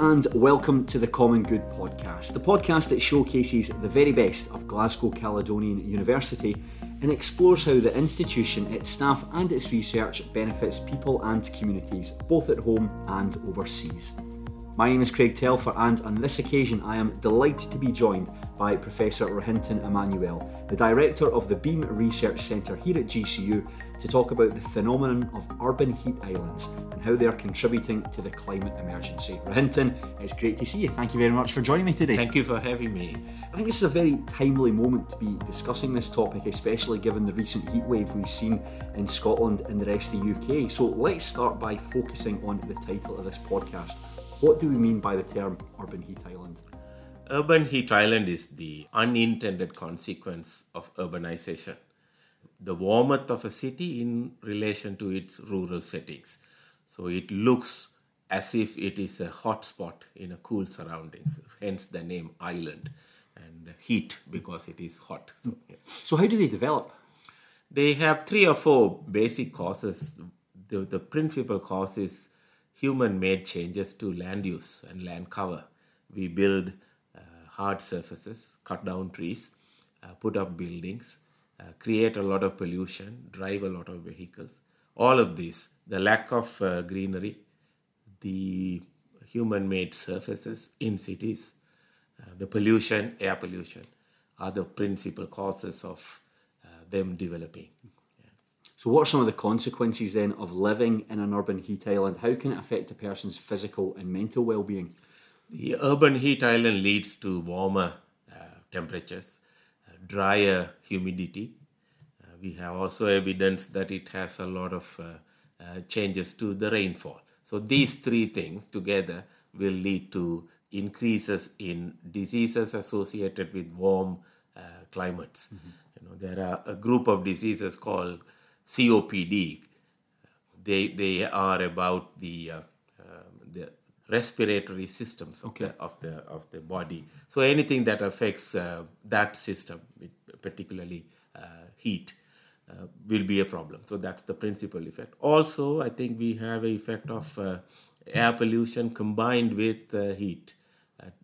and welcome to the Common Good podcast, the podcast that showcases the very best of Glasgow Caledonian University and explores how the institution, its staff, and its research benefits people and communities, both at home and overseas. My name is Craig Telfer, and on this occasion, I am delighted to be joined by Professor Rohinton Emmanuel, the director of the Beam Research Centre here at GCU, to talk about the phenomenon of urban heat islands and how they are contributing to the climate emergency. Rohinton, it's great to see you. Thank you very much for joining me today. Thank you for having me. I think this is a very timely moment to be discussing this topic, especially given the recent heat wave we've seen in Scotland and the rest of the UK. So let's start by focusing on the title of this podcast. What do we mean by the term urban heat island? Urban heat island is the unintended consequence of urbanization. The warmth of a city in relation to its rural settings. So it looks as if it is a hot spot in a cool surroundings, hence the name island and heat because it is hot. So, yeah. so how do they develop? They have three or four basic causes. The, the principal cause is human made changes to land use and land cover. We build uh, hard surfaces, cut down trees, uh, put up buildings, uh, create a lot of pollution, drive a lot of vehicles. All of this, the lack of uh, greenery, the human made surfaces in cities, uh, the pollution, air pollution, are the principal causes of uh, them developing. So, what are some of the consequences then of living in an urban heat island? How can it affect a person's physical and mental well being? The urban heat island leads to warmer uh, temperatures, drier humidity. Uh, we have also evidence that it has a lot of uh, uh, changes to the rainfall. So, these three things together will lead to increases in diseases associated with warm uh, climates. Mm-hmm. You know, there are a group of diseases called COPD. They they are about the uh, the respiratory systems of, okay. the, of the of the body. So anything that affects uh, that system, particularly uh, heat, uh, will be a problem. So that's the principal effect. Also, I think we have a effect of uh, air pollution combined with uh, heat.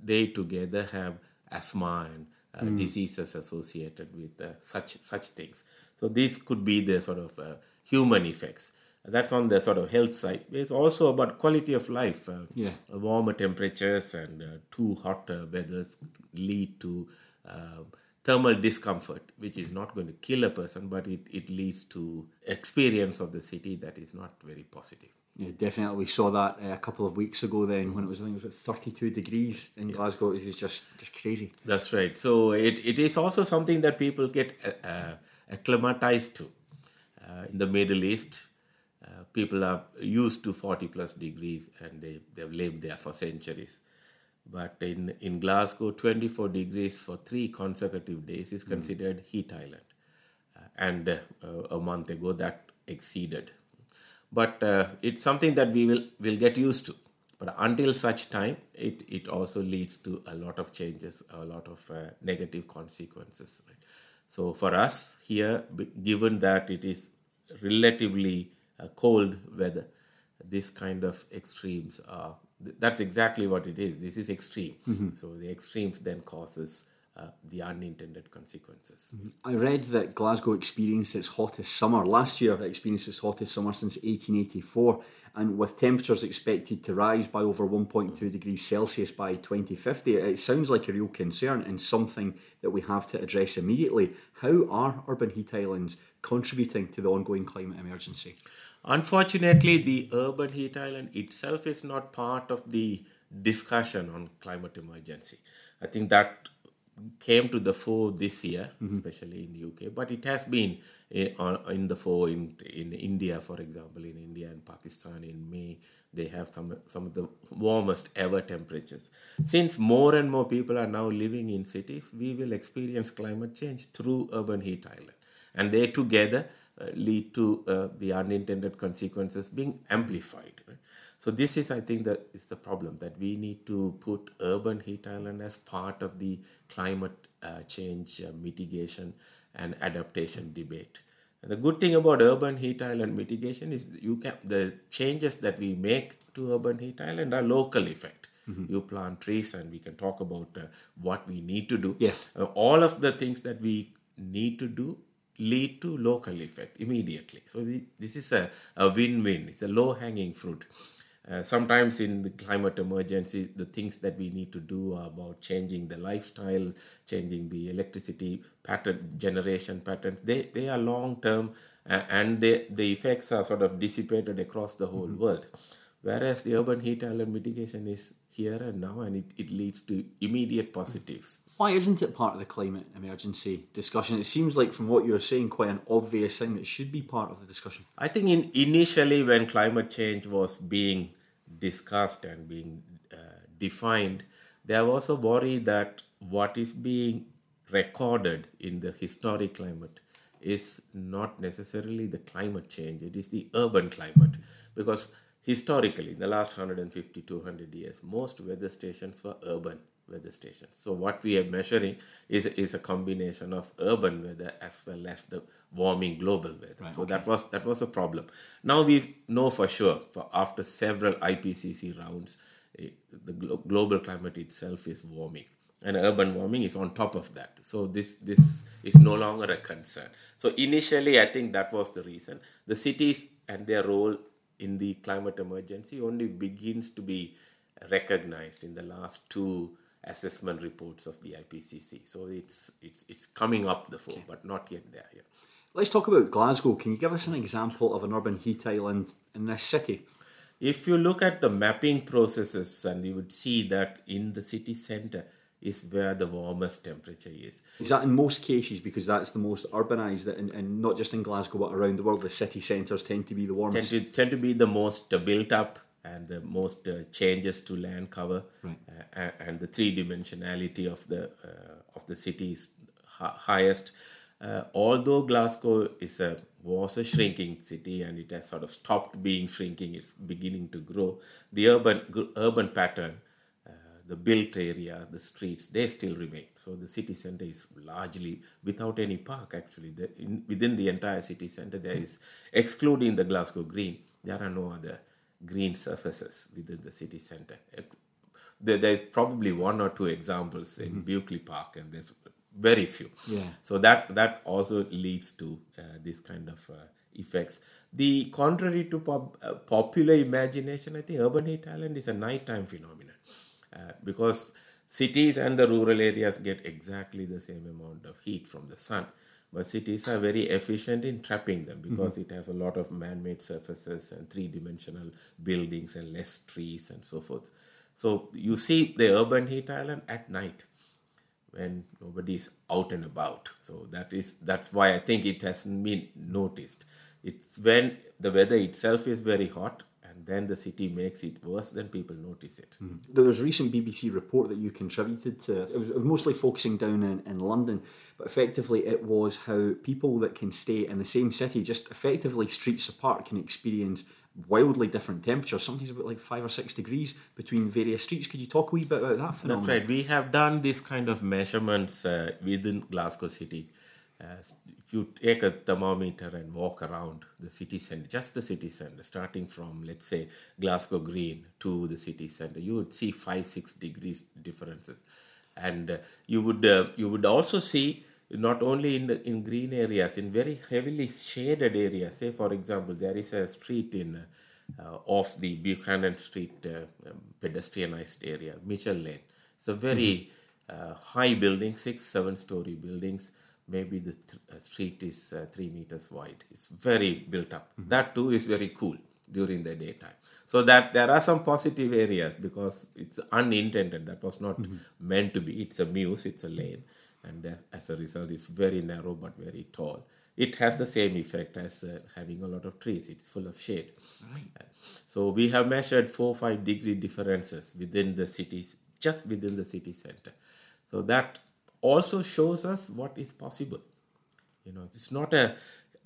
they together have asthma and mm. diseases associated with such such things. So these could be the sort of uh, human effects. That's on the sort of health side. It's also about quality of life. Uh, yeah. Warmer temperatures and uh, too hot uh, weathers lead to uh, thermal discomfort, which is not going to kill a person, but it, it leads to experience of the city that is not very positive. Yeah, definitely. We saw that uh, a couple of weeks ago. Then, when it was, I think it was 32 degrees in yeah. Glasgow, it was just just crazy. That's right. So it, it is also something that people get uh, acclimatized to. Uh, in the Middle East, uh, people are used to 40 plus degrees and they, they've lived there for centuries. But in, in Glasgow, 24 degrees for three consecutive days is considered mm. heat island. Uh, and uh, a month ago, that exceeded. But uh, it's something that we will, will get used to. But until such time, it, it also leads to a lot of changes, a lot of uh, negative consequences. Right? So for us here, given that it is relatively cold weather, this kind of extremes are that's exactly what it is. This is extreme. Mm-hmm. So the extremes then causes uh, the unintended consequences. Mm-hmm. I read that Glasgow experienced its hottest summer last year. Experienced its hottest summer since 1884, and with temperatures expected to rise by over 1.2 degrees Celsius by 2050, it sounds like a real concern and something that we have to address immediately. How are urban heat islands contributing to the ongoing climate emergency? Unfortunately, the urban heat island itself is not part of the discussion on climate emergency. I think that came to the fore this year, mm-hmm. especially in the UK, but it has been in, in the fore in, in India, for example, in India and Pakistan in May, they have some, some of the warmest ever temperatures. Since more and more people are now living in cities, we will experience climate change through urban heat island. And they together lead to uh, the unintended consequences being amplified. Right? So this is, I think, that is the problem that we need to put urban heat island as part of the climate uh, change uh, mitigation and adaptation debate. And the good thing about urban heat island mitigation is you can the changes that we make to urban heat island are local effect. Mm-hmm. You plant trees, and we can talk about uh, what we need to do. Yeah. Uh, all of the things that we need to do lead to local effect immediately. So the, this is a, a win-win. It's a low-hanging fruit. Uh, sometimes in the climate emergency, the things that we need to do are about changing the lifestyle, changing the electricity pattern, generation patterns. They, they are long term uh, and they, the effects are sort of dissipated across the whole mm-hmm. world. Whereas the urban heat island mitigation is here and now and it, it leads to immediate positives. Why isn't it part of the climate emergency discussion? It seems like, from what you're saying, quite an obvious thing that should be part of the discussion. I think in, initially, when climate change was being discussed and being uh, defined, there was a worry that what is being recorded in the historic climate is not necessarily the climate change, it is the urban climate. Because historically, in the last 150, 200 years, most weather stations were urban weather stations. So what we are measuring is, is a combination of urban weather as well as the warming global weather. Right, so okay. that was that was a problem. Now we know for sure, for after several IPCC rounds, eh, the glo- global climate itself is warming and urban warming is on top of that so this this is no longer a concern so initially i think that was the reason the cities and their role in the climate emergency only begins to be recognized in the last two assessment reports of the IPCC. So it's it's it's coming up the okay. but not yet there yet. Let's talk about Glasgow. Can you give us an example of an urban heat island in this city? If you look at the mapping processes, and you would see that in the city centre is where the warmest temperature is. Is that in most cases because that's the most urbanised, and, and not just in Glasgow but around the world, the city centres tend to be the warmest? Tend to, tend to be the most built up and the most uh, changes to land cover right. uh, and the three dimensionality of the uh, of the city is highest. Uh, although Glasgow is a was a shrinking city and it has sort of stopped being shrinking, it's beginning to grow. The urban urban pattern, the built area, the streets, they still remain. So the city center is largely without any park. Actually, the, in, within the entire city center, there is excluding the Glasgow Green, there are no other green surfaces within the city center. there's probably one or two examples in mm-hmm. Park, and there's very few. Yeah. So that that also leads to uh, this kind of uh, effects. The contrary to pop, uh, popular imagination, I think urban heat island is a nighttime phenomenon uh, because cities and the rural areas get exactly the same amount of heat from the sun. But cities are very efficient in trapping them because mm-hmm. it has a lot of man-made surfaces and three-dimensional buildings and less trees and so forth. So you see the urban heat island at night when nobody is out and about. So that is that's why i think it hasn't been noticed. It's when the weather itself is very hot then the city makes it worse, then people notice it. Mm-hmm. There was a recent BBC report that you contributed to. It was, it was mostly focusing down in, in London, but effectively it was how people that can stay in the same city, just effectively streets apart, can experience wildly different temperatures. Sometimes about like five or six degrees between various streets. Could you talk a wee bit about that phenomenon? That's right. We have done this kind of measurements uh, within Glasgow City. Uh, if you take a thermometer and walk around the city center, just the city center, starting from let's say Glasgow Green to the city center, you would see five six degrees differences, and uh, you would uh, you would also see not only in the, in green areas, in very heavily shaded areas. Say for example, there is a street in uh, off the Buchanan Street uh, um, pedestrianized area, Mitchell Lane. It's a very mm-hmm. high building, six seven story buildings maybe the th- uh, street is uh, three meters wide. It's very built up. Mm-hmm. That too is very cool during the daytime. So that there are some positive areas because it's unintended. That was not mm-hmm. meant to be. It's a mews. It's a lane, and that, as a result, it's very narrow but very tall. It has the same effect as uh, having a lot of trees. It's full of shade. Right. Uh, so we have measured four five degree differences within the cities, just within the city center. So that also shows us what is possible. You know, it's not a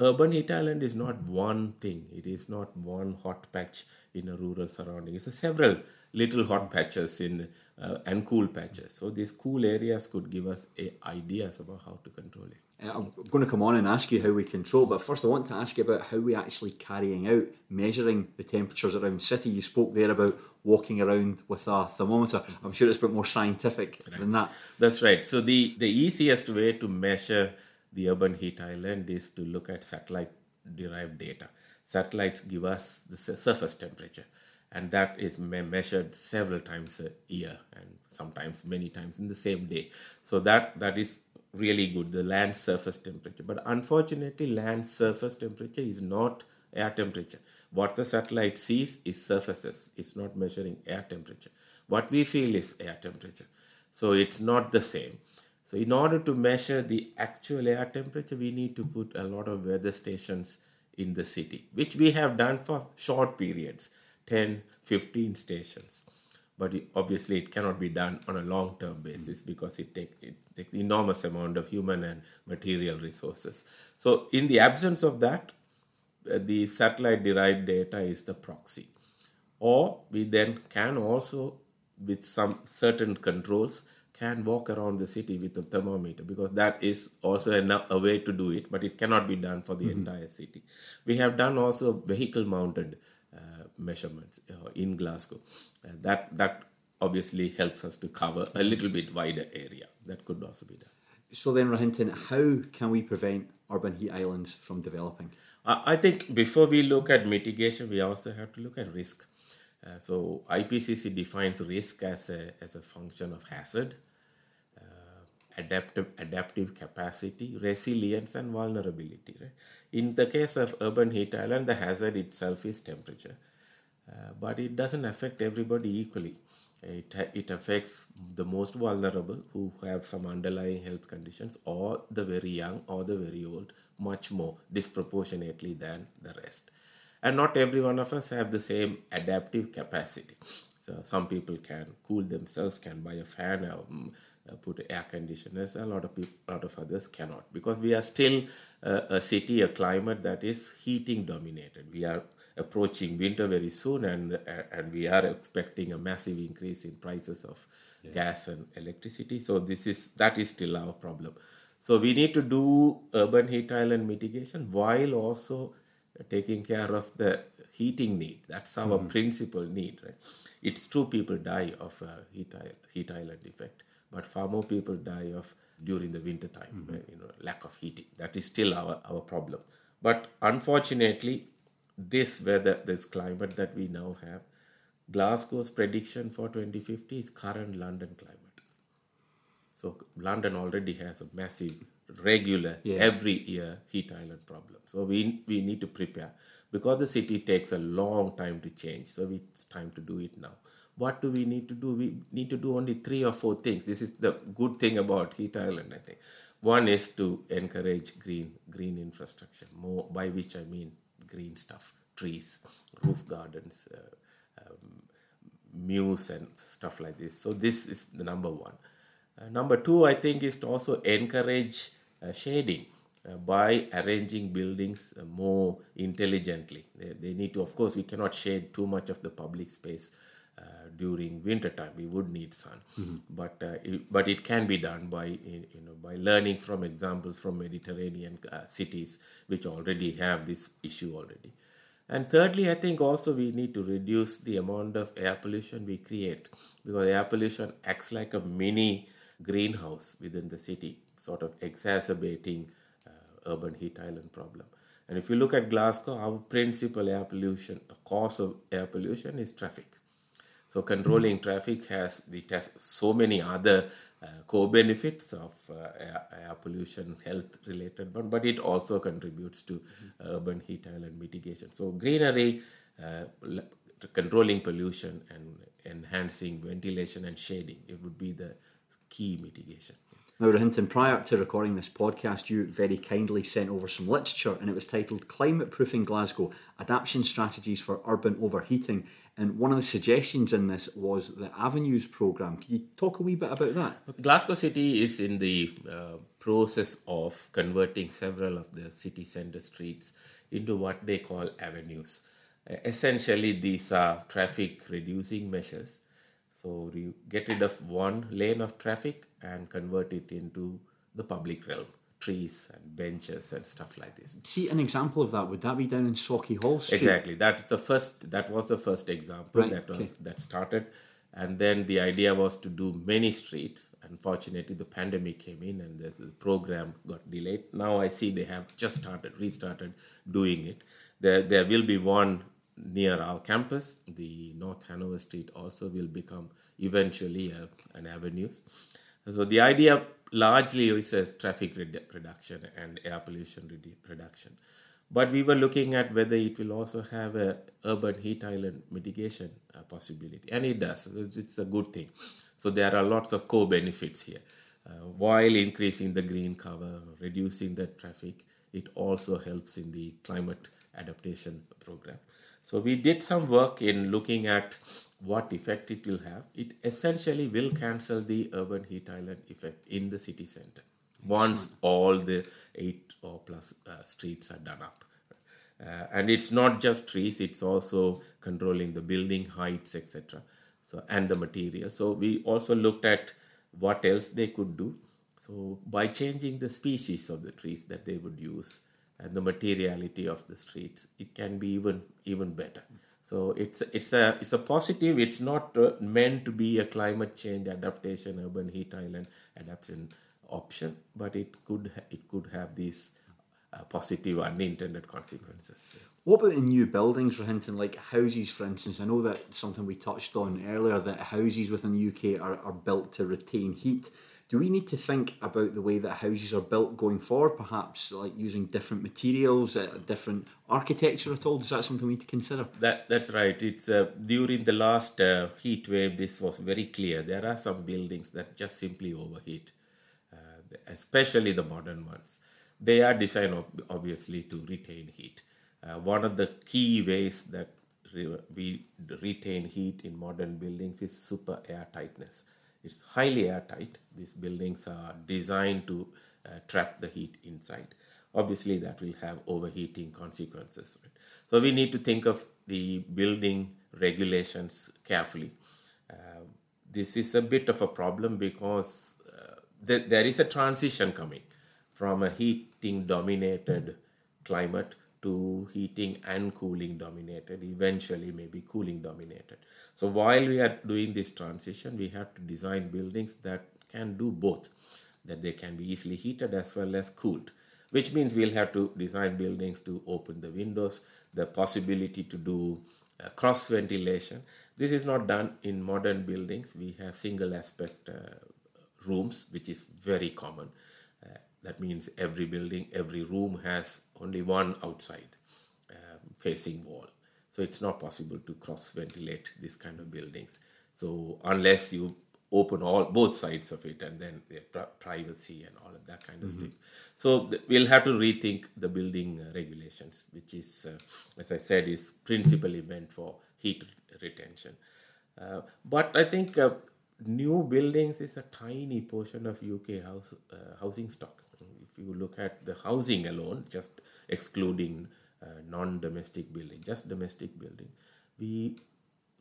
urban heat island is not one thing. It is not one hot patch in a rural surrounding. It's several little hot patches in uh, and cool patches. So these cool areas could give us a, ideas about how to control it. Uh, I'm going to come on and ask you how we control, but first I want to ask you about how we actually carrying out measuring the temperatures around city. You spoke there about walking around with a thermometer. I'm sure it's a bit more scientific right. than that. That's right. So the the easiest way to measure the urban heat island is to look at satellite derived data. Satellites give us the surface temperature and that is me- measured several times a year and sometimes many times in the same day so that that is really good the land surface temperature. But unfortunately land surface temperature is not air temperature. What the satellite sees is surfaces. It's not measuring air temperature. What we feel is air temperature. So it's not the same. So in order to measure the actual air temperature we need to put a lot of weather stations in the city which we have done for short periods 10, 15 stations. But obviously, it cannot be done on a long term basis because it, take, it takes enormous amount of human and material resources. So, in the absence of that, uh, the satellite derived data is the proxy. Or we then can also, with some certain controls, can walk around the city with a thermometer because that is also a, a way to do it, but it cannot be done for the mm-hmm. entire city. We have done also vehicle mounted measurements uh, in Glasgow. Uh, that that obviously helps us to cover a little bit wider area. That could also be done. So then, Rohinton, how can we prevent urban heat islands from developing? I think before we look at mitigation, we also have to look at risk. Uh, so IPCC defines risk as a, as a function of hazard, uh, adaptive adaptive capacity, resilience, and vulnerability. Right? In the case of urban heat island, the hazard itself is temperature. Uh, but it doesn't affect everybody equally. It, it affects the most vulnerable who have some underlying health conditions, or the very young or the very old, much more disproportionately than the rest. And not every one of us have the same adaptive capacity. So some people can cool themselves, can buy a fan, um, uh, put air conditioners. A lot of people, a lot of others cannot because we are still uh, a city, a climate that is heating dominated. We are approaching winter very soon, and and we are expecting a massive increase in prices of yeah. gas and electricity. So this is that is still our problem. So we need to do urban heat island mitigation while also taking care of the heating need. That's our mm-hmm. principal need. Right? It's true people die of uh, heat, heat island effect, but far more people die of during the winter time. Mm-hmm. You know, lack of heating. That is still our, our problem. But unfortunately, this weather, this climate that we now have, Glasgow's prediction for 2050 is current London climate. So London already has a massive, regular, yeah. every year heat island problem. So we we need to prepare because the city takes a long time to change. So it's time to do it now. What do we need to do? We need to do only three or four things. This is the good thing about heat island, I think. One is to encourage green green infrastructure, more by which I mean green stuff, trees, roof gardens, uh, um, mews, and stuff like this. So, this is the number one. Uh, number two, I think, is to also encourage uh, shading. Uh, by arranging buildings uh, more intelligently. They, they, need to, of course, we cannot shade too much of the public space during winter time. We would need sun, mm-hmm. but it, but it can be done by you know by learning from examples from Mediterranean cities which already have this issue already. And thirdly, I think also we need to reduce the amount of air pollution we create because air pollution acts like a mini greenhouse within the city, sort of exacerbating uh, urban heat island problem. And if you look at Glasgow, our principal air pollution, cause of air pollution is traffic. So controlling traffic has it has so many other uh, co-benefits of uh, air, air, pollution, health-related one, but it also contributes to mm-hmm. urban heat island mitigation. So greenery, uh, controlling pollution, and enhancing ventilation and shading, it would be the key mitigation. Now, Rohinton, prior to recording this podcast, you very kindly sent over some literature and it was titled Climate Proofing Glasgow Adaptation Strategies for Urban Overheating. And one of the suggestions in this was the Avenues programme. Can you talk a wee bit about that? Glasgow City is in the uh, process of converting several of the city centre streets into what they call avenues. Uh, essentially, these are traffic reducing measures so you get rid of one lane of traffic and convert it into the public realm trees and benches and stuff like this. See an example of that. Would that be down in Sauchiehall Street? Exactly. That's the first. That was the first example Right, that was okay. that started, and then the idea was to do many streets. Unfortunately, the pandemic came in and the, the program got delayed. Now I see they have just started, restarted doing it. There, there will be one near our campus. The North Hanover Street also will become eventually a, an avenue. So the idea largely a traffic redu- reduction and air pollution redu- reduction. But we were looking at whether it will also have a urban heat island mitigation uh, possibility, and it does. It's- It's a good thing. So there are lots of co-benefits here. Uh, while increasing the green cover, reducing the traffic, it also helps in the climate adaptation program. So we did some work in looking at what effect it will have. It essentially will cancel the urban heat island effect in the city center once all the eight or plus uh, streets are done up. Uh, and it's not just trees; it's also controlling the building heights, etc. So and the material. So we also looked at what else they could do. So by changing the species of the trees that they would use and the materiality of the streets, it can be even even better. So it's it's a it's a positive. It's not uh, meant to be a climate change adaptation, urban heat island adaptation option, but it could it could have these uh, positive unintended consequences. What about the new buildings, Rohinton, like houses, for instance? I know that something we touched on earlier that houses within the UK are, are built to retain heat. Do we need to think about the way that houses are built going forward, perhaps like using different materials, uh, different architecture at all? Is that something we need to consider? That that's right. It's uh, during the last uh, heat wave. This was very clear. There are some buildings that just simply overheat, uh, especially the modern ones. They are designed ob- obviously to retain heat. Uh, one of the key ways that re- we retain heat in modern buildings is super air tightness. It's highly airtight. These buildings are designed to uh, trap the heat inside. Obviously, that will have overheating consequences. right? So we need to think of the building regulations carefully. Uh, this is a bit of a problem because uh, th- there is a transition coming from a heating dominated climate to heating and cooling dominated, eventually maybe cooling dominated. So while we are doing this transition, we have to design buildings that can do both, that they can be easily heated as well as cooled, which means we'll have to design buildings to open the windows, the possibility to do uh, cross ventilation. This is not done in modern buildings. We have single aspect uh, rooms, which is very common. Uh, that means every building, every room has only one outside um, facing wall. So it's not possible to cross ventilate this kind of buildings. So unless you open all both sides of it and then the pri- privacy and all of that kind of stuff. So th- we'll have to rethink the building uh, regulations, which is, uh, as I said, is principally meant for heat retention. Uh, but I think uh, new buildings is a tiny portion of UK house uh, housing stock. If you look at the housing alone, just excluding uh, non-domestic building, just domestic building, we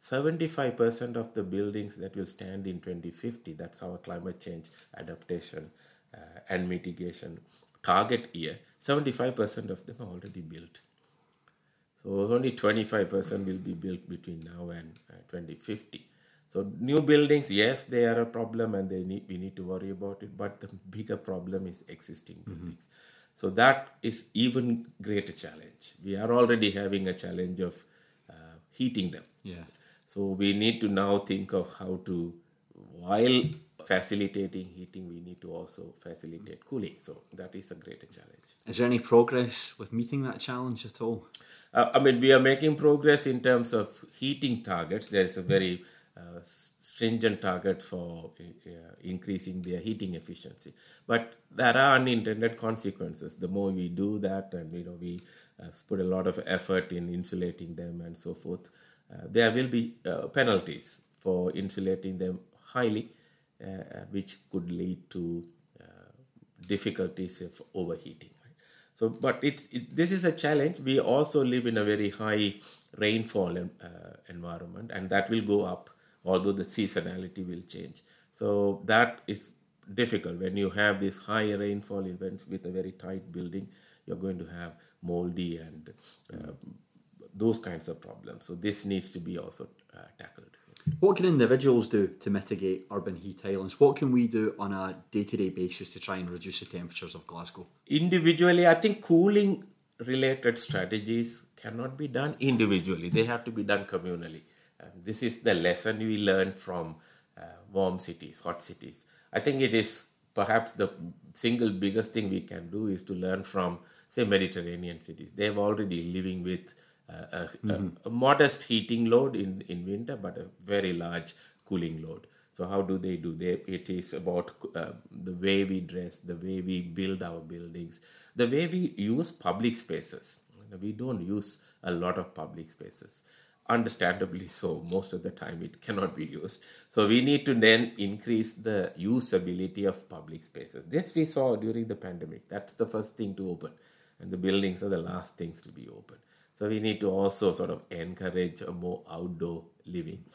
75% of the buildings that will stand in 2050, that's our climate change adaptation uh, and mitigation target year, 75% of them are already built. So only 25% will be built between now and uh, 2050. So new buildings, yes, they are a problem and they need we need to worry about it. But the bigger problem is existing buildings. So that is even greater challenge. We are already having a challenge of uh, heating them. Yeah. So we need to now think of how to, while facilitating heating, we need to also facilitate cooling. So that is a greater challenge. Is there any progress with meeting that challenge at all? Uh, I mean, we are making progress in terms of heating targets. There is a very uh, stringent targets for uh, increasing their heating efficiency, but there are unintended consequences. The more we do that, and you know, we uh, put a lot of effort in insulating them and so forth, uh, there will be uh, penalties for insulating them highly, uh, which could lead to uh, difficulties of overheating. So, but it's it, this is a challenge. We also live in a very high rainfall uh, environment, and that will go up, although the seasonality will change. So that is difficult when you have this high rainfall events with a very tight building. You're going to have moldy and uh, those kinds of problems. So this needs to be also uh, tackled. What can individuals do to mitigate urban heat islands? What can we do on a day to day basis to try and reduce the temperatures of Glasgow? Individually, I think cooling related strategies cannot be done individually, they have to be done communally. This is the lesson we learned from uh, warm cities, hot cities. I think it is perhaps the single biggest thing we can do is to learn from, say, Mediterranean cities. They've already living with a, mm-hmm. a, modest heating load in, in winter, but a very large cooling load. So how do they do? They, it is about uh, the way we dress, the way we build our buildings, the way we use public spaces. We don't use a lot of public spaces. Understandably so, most of the time it cannot be used. So we need to then increase the usability of public spaces. This we saw during the pandemic. That's the first thing to open, and the buildings are the last things to be open. So we need to also sort of encourage a more outdoor living,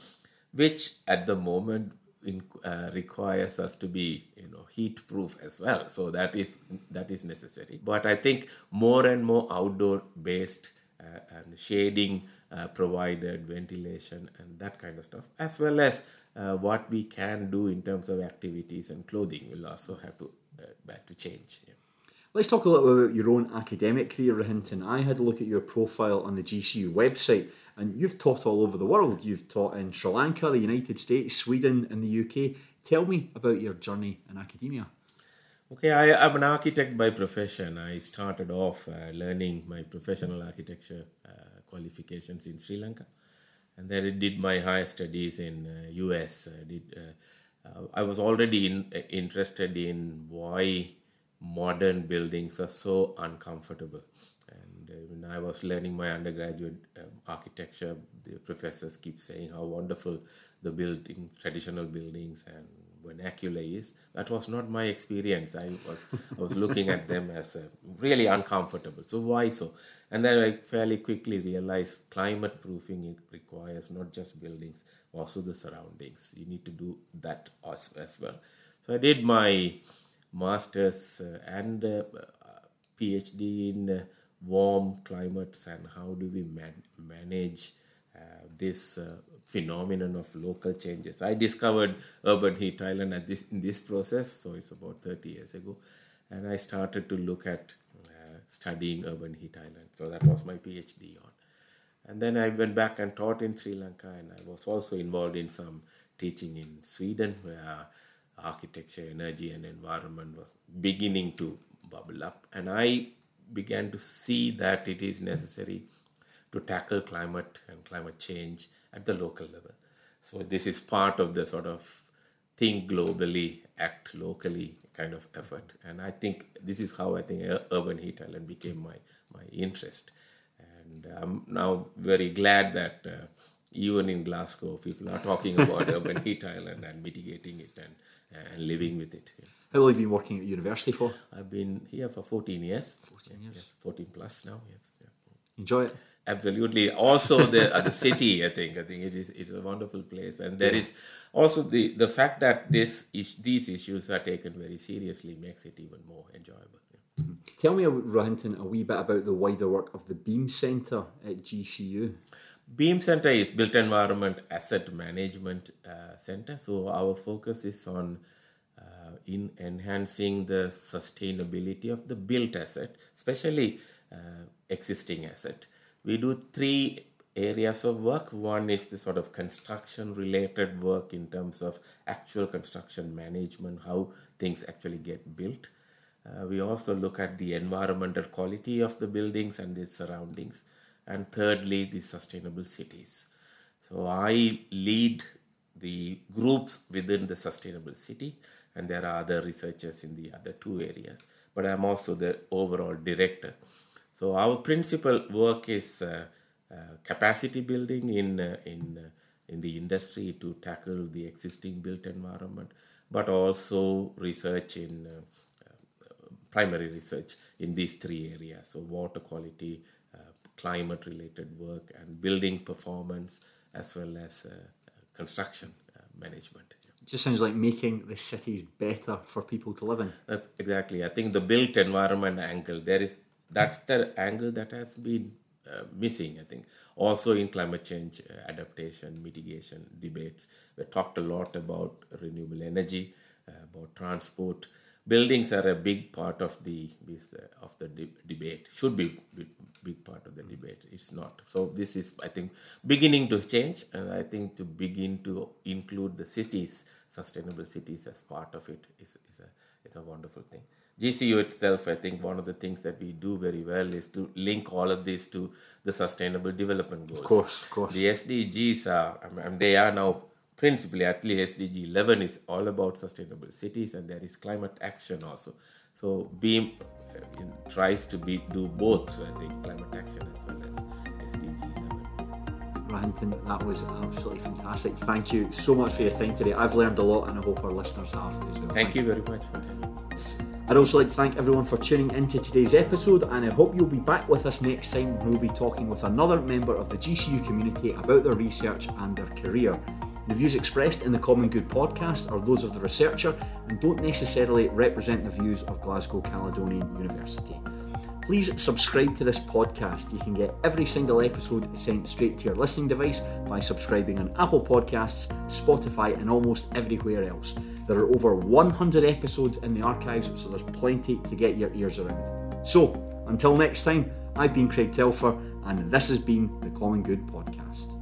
which at the moment in, uh, requires us to be you know heat proof as well. So that is that is necessary. But I think more and more outdoor based uh, and shading uh, provided, ventilation and that kind of stuff, as well as uh, what we can do in terms of activities and clothing will also have to uh, to change. Yeah. Let's talk a little about your own academic career, Rohinton. I had a look at your profile on the GCU website, and you've taught all over the world. You've taught in Sri Lanka, the United States, Sweden, and the UK. Tell me about your journey in academia. Okay, I, am an architect by profession. I started off uh, learning my professional architecture uh, qualifications in Sri Lanka, and then I did my higher studies in uh, US. I did. Uh, uh, I was already in, interested in why modern buildings are so uncomfortable. And uh, when I was learning my undergraduate um, architecture, the professors keep saying how wonderful the building, traditional buildings and vernacular is. That was not my experience. I was I was looking at them as uh, really uncomfortable. So why so? And then I fairly quickly realized climate proofing it requires not just buildings, also the surroundings. You need to do that as, as well. So I did my master's uh, and uh, PhD in uh, warm climates and how do we man- manage this phenomenon of local changes. I discovered urban heat island at this in this process, so it's about 30 years ago, and I started to look at uh, studying urban heat island. So that was my PhD on, and then I went back and taught in Sri Lanka, and I was also involved in some teaching in Sweden, where uh, architecture, energy, and environment were beginning to bubble up. And I began to see that it is necessary to tackle climate and climate change at the local level. So, this is part of the sort of think globally, act locally kind of effort. And I think this is how I think urban heat island became my, my interest. And I'm now very glad that uh, even in Glasgow, people are talking about urban heat island and mitigating it and and living with it. Yeah. How long have you been working at university for? I've been here for 14 years. 14 years. Yes, 14 plus now, yes. Yeah. Enjoy it? Absolutely. Also, the uh, the city, I think, I think it is it's a wonderful place, and there yeah. is also the the fact that this is, these issues are taken very seriously makes it even more enjoyable. Yeah. Mm-hmm. Tell me, Rohinton, a wee bit about the wider work of the Beam Centre at GCU. Beam Center is Built Environment Asset Management uh, Center. So our focus is on uh, in enhancing the sustainability of the built asset, especially uh, existing asset. We do three areas of work. One is the sort of construction related work in terms of actual construction management, how things actually get built. Uh, we also look at the environmental quality of the buildings and the surroundings and thirdly, the sustainable cities. So I lead the groups within the sustainable city, and there are other researchers in the other two areas, but I'm also the overall director. So our principal work is uh, uh, capacity building in uh, in uh, in the industry to tackle the existing built environment, but also research in uh, uh, primary research in these three areas: so water quality, climate related work and building performance as well as uh, construction uh, management. It just sounds like making the cities better for people to live in. That's exactly. I think the built environment angle there is that's the angle that has been uh, missing. I think also in climate change uh, adaptation mitigation debates we talked a lot about renewable energy, uh, about transport. Buildings are a big part of the of the de- debate. Should be big, big part of the debate. It's not. So this is I think beginning to change, and I think to begin to include the cities, sustainable cities as part of it is, is a is a wonderful thing. GCU itself, I think one of the things that we do very well is to link all of this to the sustainable development goals. Of course, of course. The SDGs are, I mean, they are now principally, at least SDG 11 is all about sustainable cities and there is climate action also. So BEAM uh, tries to be do both, so I think climate action as well as SDG 11. Rohinton, that was absolutely fantastic. Thank you so much for your time today. I've learned a lot and I hope our listeners have as well. Thank, Thank you very much for having me. I'd also like to thank everyone for tuning into today's episode, and I hope you'll be back with us next time when we'll be talking with another member of the GCU community about their research and their career. The views expressed in the Common Good podcast are those of the researcher and don't necessarily represent the views of Glasgow Caledonian University. Please subscribe to this podcast. You can get every single episode sent straight to your listening device by subscribing on Apple Podcasts, Spotify, and almost everywhere else. There are over 100 episodes in the archives, so there's plenty to get your ears around. So, until next time, I've been Craig Telfer, and this has been the Common Good Podcast.